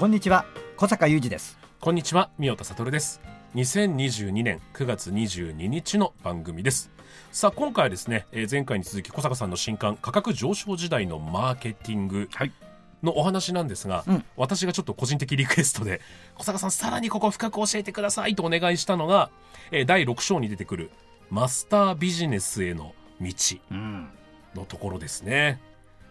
こんにちは小坂雄二ですこんにちは、三田悟です。2022年9月22日の番組です。さあ、今回はですね、えー前回に続き小坂さんの新刊、価格上昇時代のマーケティングはいのお話なんですが、うん私がちょっと個人的リクエストで、小坂さんさらにここ深く教えてくださいとお願いしたのが、えー第6章に出てくるマスタービジネスへの道うんのところですね。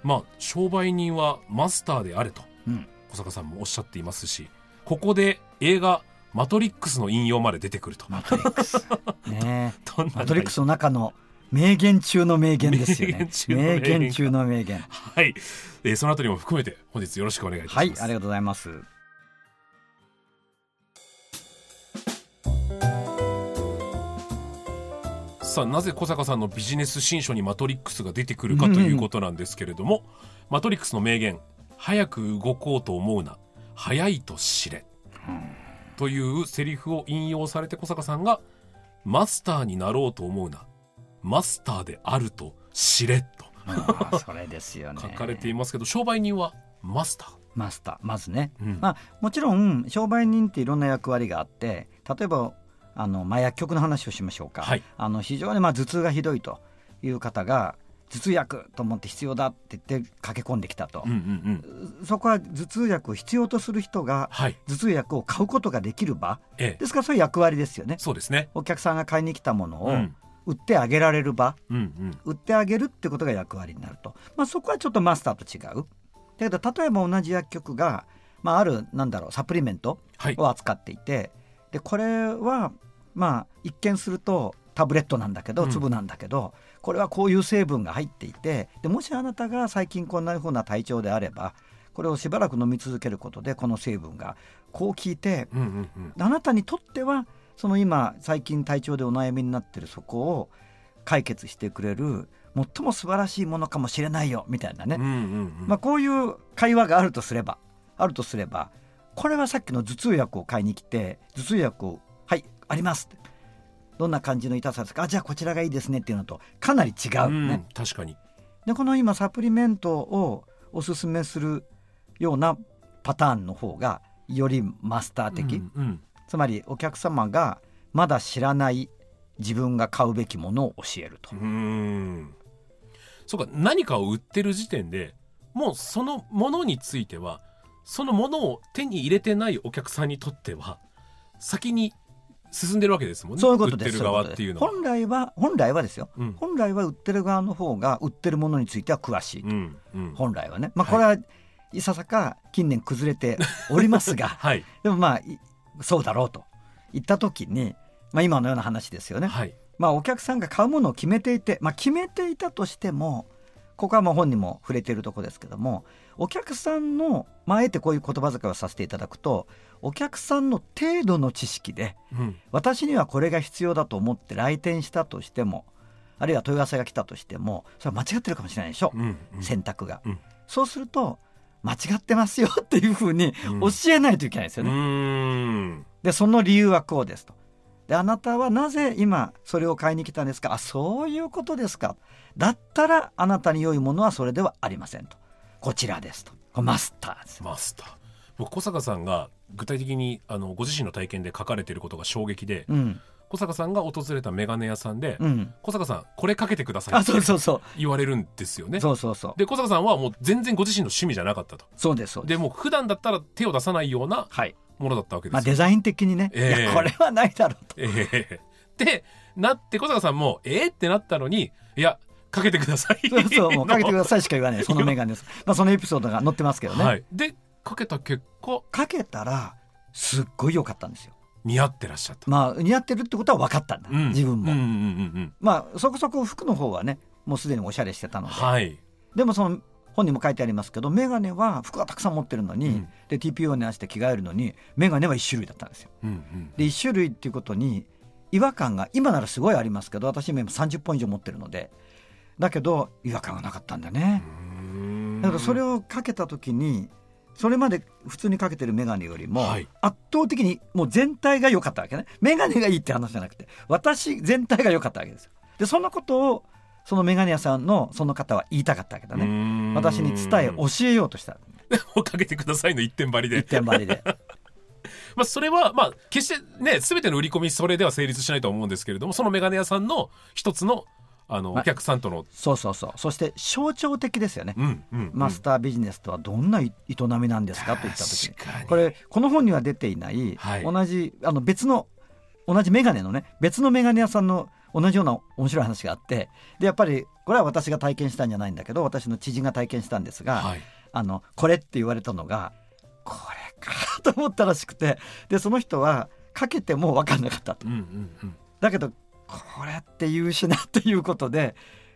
まあ、商売人はマスターであれと。うん小坂さんもおっしゃっていますしここで映画「マトリックス」の引用まで出てくると。マトリックス。ね。マトリックスの中の名言中の名言ですよね。名言中の名名言はい、えーそのあたりも含めて本日よろしくお願いいたします。はいありがとうございます。さあなぜ小坂さんのビジネス新書にマトリックスが出てくるかということなんですけれども、マトリックスの名言「早く動こうと思うな。早いと知れ」というセリフを引用されて小坂さんが「マスターになろうと思うな。マスターであると知れ」と。それですよね。書かれていますけど商売人はマスター。マスター。まずね、うん。まあもちろん商売人っていろんな役割があって例えばあの、まあ、薬局の話をしましょうか、はい。あの非常にまあ頭痛がひどいという方が頭痛薬と思って必要だって言って駆け込んできたと。うん、うんうん。そこは頭痛薬を必要とする人がはい、頭痛薬を買うことができる場。ええ、ですからそういう役割ですよね。そうですね。お客さんが買いに来たものをうん。売ってあげられる場、うんうん。売ってあげるってことが役割になると、まあ、そこはちょっとマスターと違う。だけど例えば同じ薬局が、まあ、あるなんだろうサプリメントはい。を扱っていて。でこれはまあ一見するとタブレットなんだけどうん。粒なんだけど、これはこういう成分が入っていてでもしあなたが最近こんなふうな体調であればこれをしばらく飲み続けることでこの成分がこう効いてうんうんうん。あなたにとってはその今最近体調でお悩みになってるそこを解決してくれる最も素晴らしいものかもしれないよみたいなね、うんうんうん。まあ、こういう会話があるとすればあるとすればこれはさっきの頭痛薬を買いに来て頭痛薬を「はいあります」ってどんな感じの痛さですか？あじゃあこちらがいいですねっていうのとかなり違ううんね。確かに。でこの今サプリメントをおすすめするようなパターンの方がよりマスター的、うんうんつまりお客様がまだ知らない自分が買うべきものを教えるとう。そうか何かを売ってる時点でもうそのものについてはそのものを手に入れてないお客さんにとっては先に進んでるわけですもんねそういうことです。売ってる側っていうのは。本来は本来はですよ、うん本来は売ってる側の方が売ってるものについては詳しい。うんうん本来はね。まあこれはいささか近年崩れておりますが、はいでもまあいそうだろうと言った時に、まあ今のような話ですよね。はいまあお客さんが買うものを決めていて、まあ決めていたとしても、ここはまあ本にも触れているところですけども、お客さんの、まああえてこういう言葉遣いをさせていただくと、お客さんの程度の知識で、うん。私にはこれが必要だと思って来店したとしても、あるいは問い合わせが来たとしても、それは間違ってるかもしれないでしょ、うんうん。選択が。うん。そうすると、間違ってますよっていうふうにうん。教えないといけないですようね。ーん。でその理由はこうですと。であなたはなぜ今それを買いに来たんですか？あそういうことですか。だったらあなたに良いものはそれではありませんと。こちらですと。マスターですマスター。僕小坂さんが具体的にあのご自身の体験で書かれていることが衝撃で、うん。小坂さんが訪れたメガネ屋さんで、うん。小坂さんこれかけてくださいあってそうそう。そ言われるんですよね。うそうそうそう。で小坂さんはもう全然ご自身の趣味じゃなかったと。そうですそうでもう普段だったら手を出さないようなはい。ものだったわけですよ、まあデザイン的にね、ええ。いやこれはないだろうと。ええ。でなって小坂さんもえー、ってなったのにいやかけてください。そうそうもうかけてくだささいしか言わない。そのメガネです。まあそのエピソードが載ってますけどね、はい、でかけた結果かけたらすっごい良かったんですよ。似合ってらっしゃった、まあ似合ってるってことは分かったんだ、うん。自分も、うんうんうんうんまあそこそこ服の方はねもうすでにおしゃれしてたので、はい。でもその本にも書いてありますけど眼鏡は服はたくさん持ってるのに、うん。で TPO に合わせて着替えるのに眼鏡は1種類だったんですよ。うんうんで1種類っていうことに違和感が今ならすごいありますけど私も今30本以上持ってるので。だけど違和感がなかったんだね。うん。だからそれをかけた時にそれまで普通にかけてる眼鏡よりもはい。圧倒的にもう全体が良かったわけね。眼鏡がいいって話じゃなくて私全体が良かったわけですよ。でそのことをその眼鏡屋さんのその方は言いたかったわけだね。ね私に伝え教えようとした。をかけてくださいの一点張りで。一点張りで。まあ、それは、まあ、決してね、すべての売り込み、それでは成立しないと思うんですけれども、そのメガネ屋さんの一つの、あの、はいお客さんとの、そうそうそう。そして象徴的ですよね、うん、うん、うん。マスタービジネスとはどんな営みなんですかといった時に。これこの本には出ていない、はい。同じあの別の同じメガネのね別のメガネ屋さんの同じような面白い話があってでやっぱりこれは私が体験したんじゃないんだけど私の知人が体験したんですが、はい。あのこれって言われたのがこれかと思ったらしくてでその人はかけても分かんなかったと。うん、うん、うん。だけどこれって言うしなっていうことで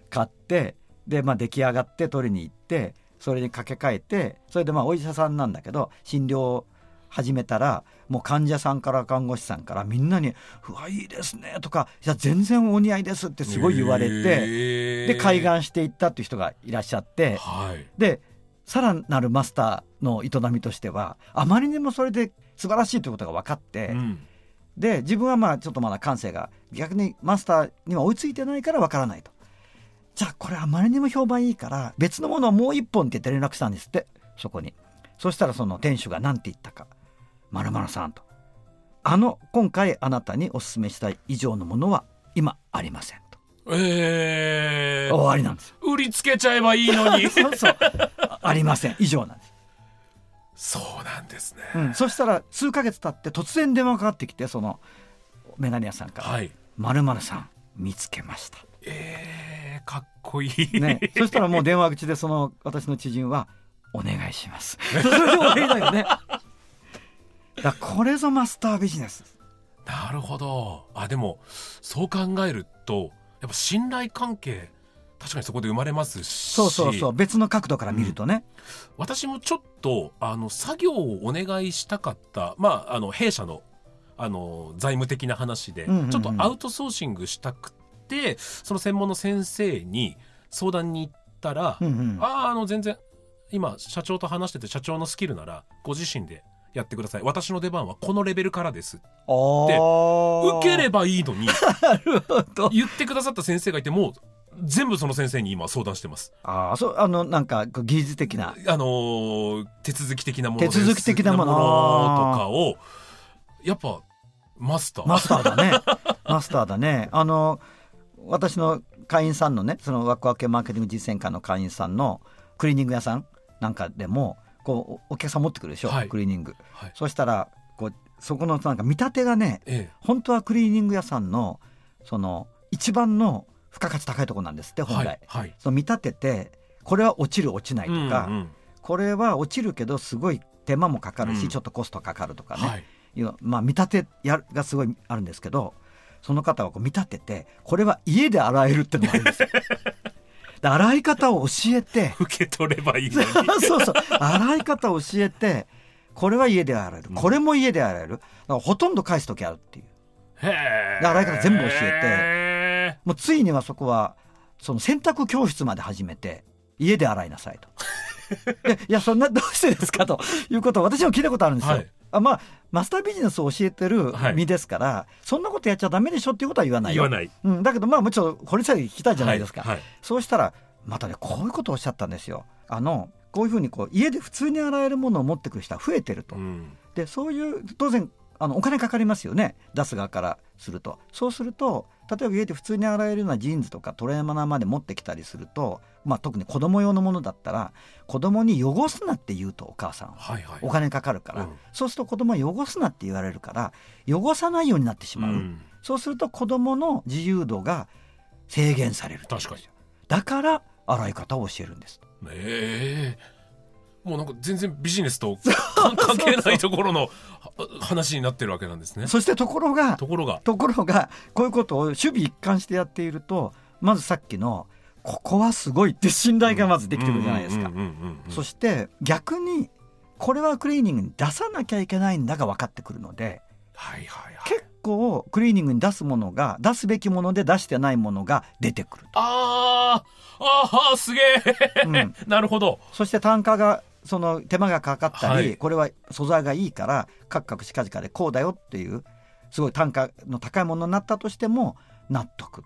買ってで、まあ、出来上がって取りに行ってそれに掛け替えてそれでまあお医者さんなんだけど診療を始めたらもう患者さんから看護師さんからみんなに「うわいいですね」とか「いや全然お似合いです」ってすごい言われててで開眼していったっていう人がいらっしゃってはい。でさらなるマスターの営みとしてはあまりにもそれで素晴らしいということが分かって。うん。で自分はまあちょっとまだ感性が逆にマスターには追いついてないからわからないと。じゃあこれあまりにも評判いいから別のものをもう一本って言って連絡したんですって。そこに。そしたらその店主が何て言ったか「まるさん」と「あの今回あなたにお勧めした以上のものは今ありません」と。えー、終わりなんですよ。売りつけちゃえばいいのに。そうそう。あありません。以上なんです、そうなんですね。うん、そしたら数ヶ月経って突然電話がかかってきてそのメガネ屋さんからはい。「まるさん見つけました」えー、かっこいい。ね、そしたらもう電話口でその私の知人は「お願いします」それで終わりだよねだこれぞマスタービジネスなるほど。あ、でも、そう考えると、やっぱ信頼関係、確かにそこで生まれますし。そうそうそう別の角度から見るとね、私もちょっとあの作業をお願いしたかったまああの弊社のあの財務的な話で、うんうんうん。ちょっとアウトソーシングしたくてその専門の先生に相談に行ったら、うんうん。あああの全然今社長と話してて社長のスキルならご自身でやってください。私の出番はこのレベルからです。お受ければいいのに。言ってくださった先生がいてもう全部その先生に今相談してます。ああそうあのなんか技術的な。あのー手続き的なものです手続き的なもの。とかをやっぱマスター。マスターだね。マスターだね。あの私の会員さんのねそのワクワク系マーケティング実践官の会員さんのクリーニング屋さんなんかでもこうおお客さん持ってくるでしょ、はい。クリーニング。はい。そしたらこうそこのなんか見立てがねえ。本当はクリーニング屋さんのその一番の付加価値高いところなんですってえ本来、はいはい。その見立ててこれは落ちる落ちないとか、うんうんこれは落ちるけどすごい手間もかかるし、うん。ちょっとコストかかるとかね、はい。いうまあ、見立てやるがすごいあるんですけどその方はこう見立ててこれは家で洗えるっていうのがあるんですよ。で洗い方を教えて受け取ればいいのに。そうそう。洗い方を教えてこれは家で洗える。これも家で洗える。ほとんど返す時あるっていう。洗い方全部教えもうついにはそこはその洗濯教室まで始めて家で洗いなさいと。でいやそんなどうしてですかということを私も聞いたことあるんですよ。はいあまあマスタービジネスを教えてるはい身ですから、そんなことやっちゃダメでしょっていうことは言わないよ。言わないうん、だけどまあもちろん掘り下げて聞きたいじゃないですか。はいはいそうしたらまたねこういうことをおっしゃったんですよ。あのこういうふうにこう家で普通に洗えるものを持ってくる人は増えてると。うんでそういう当然あのお金かかりますよね出す側からするとそうすると例えば家で普通に洗えるようなジーンズとかトレーナーまで持ってきたりすると、まあ、特に子供用のものだったら子供に汚すなって言うとお母さんははいはい。お金かかるから、うん。そうすると子供は汚すなって言われるから汚さないようになってしまう、うん。そうすると子供の自由度が制限される確かに。だから洗い方を教えるんです。ええもうなんか全然ビジネスと関関係ないところのは話になってるわけなんですね。そしてところがところが。ところがこういうことを守備一貫してやっているとまずさっきのここはすごいって信頼がまずできてくるじゃないですか。そして逆にこれはクリーニングに出さなきゃいけないんだが分かってくるのではいはいはい。結構クリーニングに出すものが出すべきもので出してないものが出てくる、あーあーすげえ、うん。なるほど。そして単価がその手間がかかったり、はい。これは素材がいいからカクカクしかじかでこうだよっていうすごい単価の高いものになったとしても納得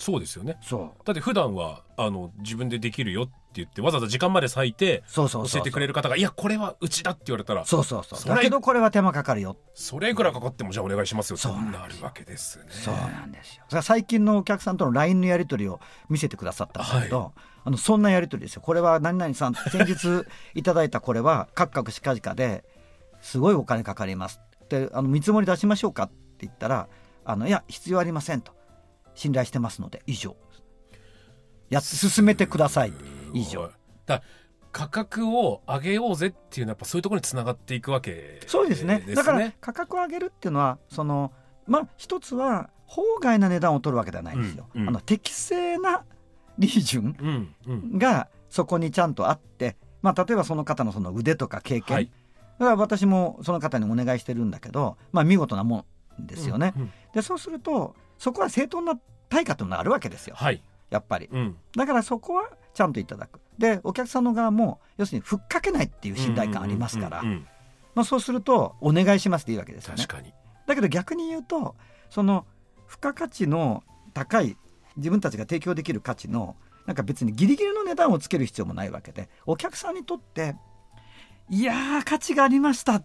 そうですよね。そう。だって普段はあの自分でできるよって言ってわざわざ時間まで割いてそうそう教えてくれる方がいやこれはうちだって言われたらそうそうそう。だけどこれは手間かかるよ。それいくらかかってもじゃあお願いしますよそうとなるわけですね。そうなんですよ。最近のお客さんとの LINE のやり取りを見せてくださったんだけど、あのそんなやり取りですよ。これは何々さん先日いただいたこれはカクカクしかじかですごいお金かかりますであの見積もり出しましょうかって言ったらあのいや必要ありませんと信頼してますので以上。やっ進めてください。以上。だ価格を上げようぜっていうのはやっぱそういうところにつながっていくわけそうですね。だから価格を上げるっていうのはそのまあ一つは法外な値段を取るわけではないんですよ。うんうん。あの適正な利潤がそこにちゃんとあって、まあ、例えばその方のその腕とか経験、はい。だから私もその方にお願いしてるんだけど、まあ、見事なもんですよね。うんうん。でそうするとそこは正当な対価というのがあるわけですよはい、やっぱり。うん、だからそこはちゃんといただく。でお客さんの側も要するにふっかけないっていう信頼感ありますから、そうするとお願いしますっていいわけですよね確。かにだけど逆に言うとその付加価値の高い自分たちが提供できる価値のなんか別にギリギリの値段をつける必要もないわけでお客さんにとっていやー価値がありましたっ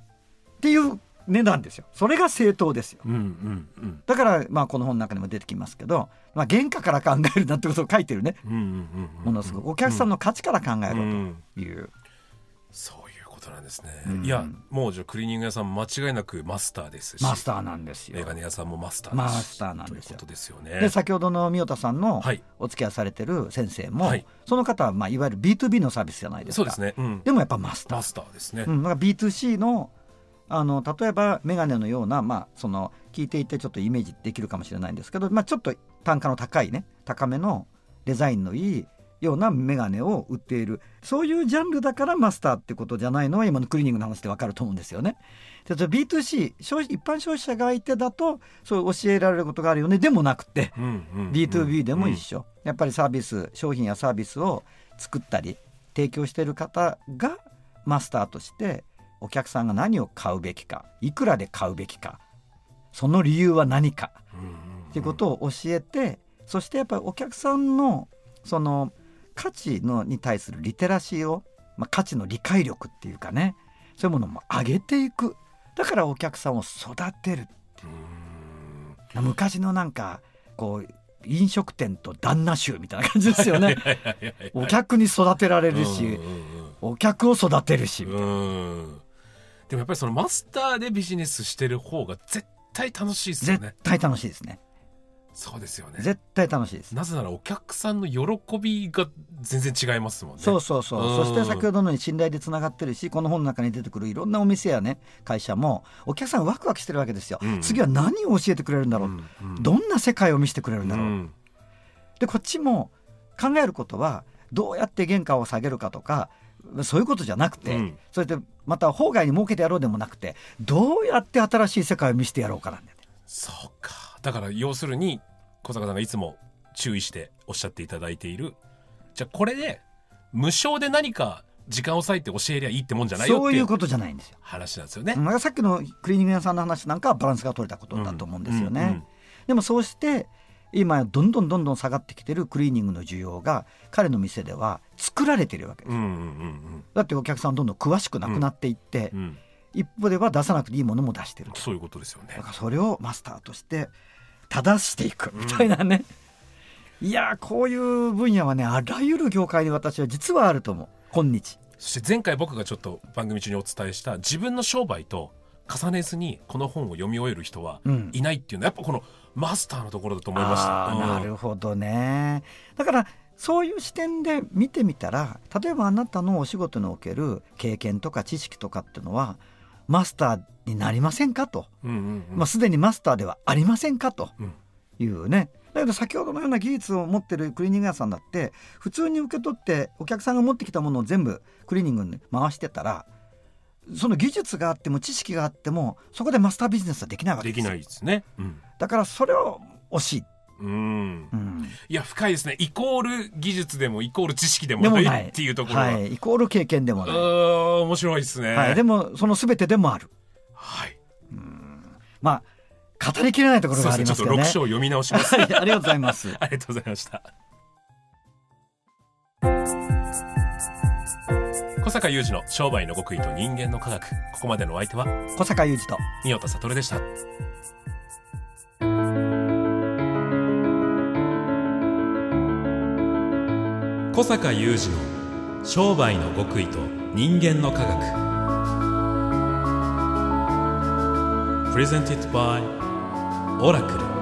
ていう値段ですよ。それが正当ですよ。うんうんうん。だからまあこの本の中にも出てきますけど、まあ、原価から考えるなってことを書いてるね。うんうんうんうん。ものすごく。お客さんの価値から考えろうんという、そういうことなんですね、うん。いやもうじゃあクリーニング屋さん間違いなくマスターですし。マスターなんですよ。メガネ屋さんもマスターですし。マスターなんですよ。とですよね。で先ほどの三代田さんのはい。お付き合いされてる先生も、はい。その方はまあいわゆる B2B のサービスじゃないですか。そうですね、うん、でもやっぱマスター。マスターですね、うん、だから B2C のあの例えばメガネのような、まあ、その聞いていてちょっとイメージできるかもしれないんですけど、まあ、ちょっと単価の高いね高めのデザインのいいようなメガネを売っている。そういうジャンルだからマスターってことじゃないのは今のクリーニングの話でわかると思うんですよね。で B2C 消費一般消費者が相手だとそう教えられることがあるよね。でもなくてうんうん B2B でも一緒、緒、やっぱりサービス商品やサービスを作ったり提供している方がマスターとしてお客さんが何を買うべきかいくらで買うべきかその理由は何かっていうことを教えてそしてやっぱりお客さんのその価値のに対するリテラシーを、まあ、価値の理解力っていうかねそういうものも上げていく。だからお客さんを育てるう。ん。昔のなんかこう飲食店と旦那衆みたいな感じですよね。お客に育てられるし、うんお客を育てるし、うんうんうんでもやっぱりそのマスターでビジネスしてる方が絶対楽しいですよ絶ね対楽しいですね。そうですよね絶対楽しいです。なぜならお客さんの喜びが全然違いますもんねそうそうそう。うんそして先ほどのように信頼でつながってるし、この本の中に出てくるいろんなお店やね、会社も、お客さんワクワクしてるわけですよ。うん次は何を教えてくれるんだろう、うんうんどんな世界を見せてくれるんだろう。うんで、こっちも考えることは、どうやって原価を下げるかとか、そういうことじゃなくて、うんそれでまた法外に儲けてやろうでもなくて、どうやって新しい世界を見せてやろうかなんだよね。そうかだから要するに小坂さんがいつも注意しておっしゃっていただいているじゃあこれで無償で何か時間を割いて教えりゃいいってもんじゃないよっていうそういうことじゃないんですよ。話なんですよね。まあ、さっきのクリーニング屋さんの話なんかはバランスが取れたことだと思うんですよね。でもそうして今どんどんどんどん下がってきてるクリーニングの需要が彼の店では作られてるわけです。うんうんうんだってお客さんどんどん詳しくなくなっていって、うんうん一歩では出さなくていいものも出してると。そういうことですよねだ。からそれをマスターとして正していくみたいなね。いやーこういう分野はねあらゆる業界に私は実はあると思う今日。そして前回僕がちょっと番組中にお伝えした自分の商売と重ねずにこの本を読み終える人はうんいないっていうのはやっぱこのマスターのところだと思いました。なるほどね。だからそういう視点で見てみたら例えばあなたのお仕事における経験とか知識とかっていうのはマスターになりませんかと、うんうんうん。まあ、すでにマスターではありませんかとうん。いうね。だけど先ほどのような技術を持ってるクリーニング屋さんだって普通に受け取ってお客さんが持ってきたものを全部クリーニングに回してたらその技術があっても知識があってもそこでマスタービジネスはできないわけできですよないですね。うん。だからそれを惜しい、うん。うん、いや、深いですね。イコール技術でもイコール知識でもないいっていうところは。はい、イコール経験でもうない、面白いですね。はい、でもその全てでもあるはい。まあ語りきれないところそうですね。ちょっと6がありますけどね章読み直します。はいありがとうございます ありがとうございました。小坂雄二の商売の極意と人間の科学。ここまでのお相手は、小坂雄二と三代田悟でした。小坂雄二の商売の極意と人間の科学 Presented by オラクル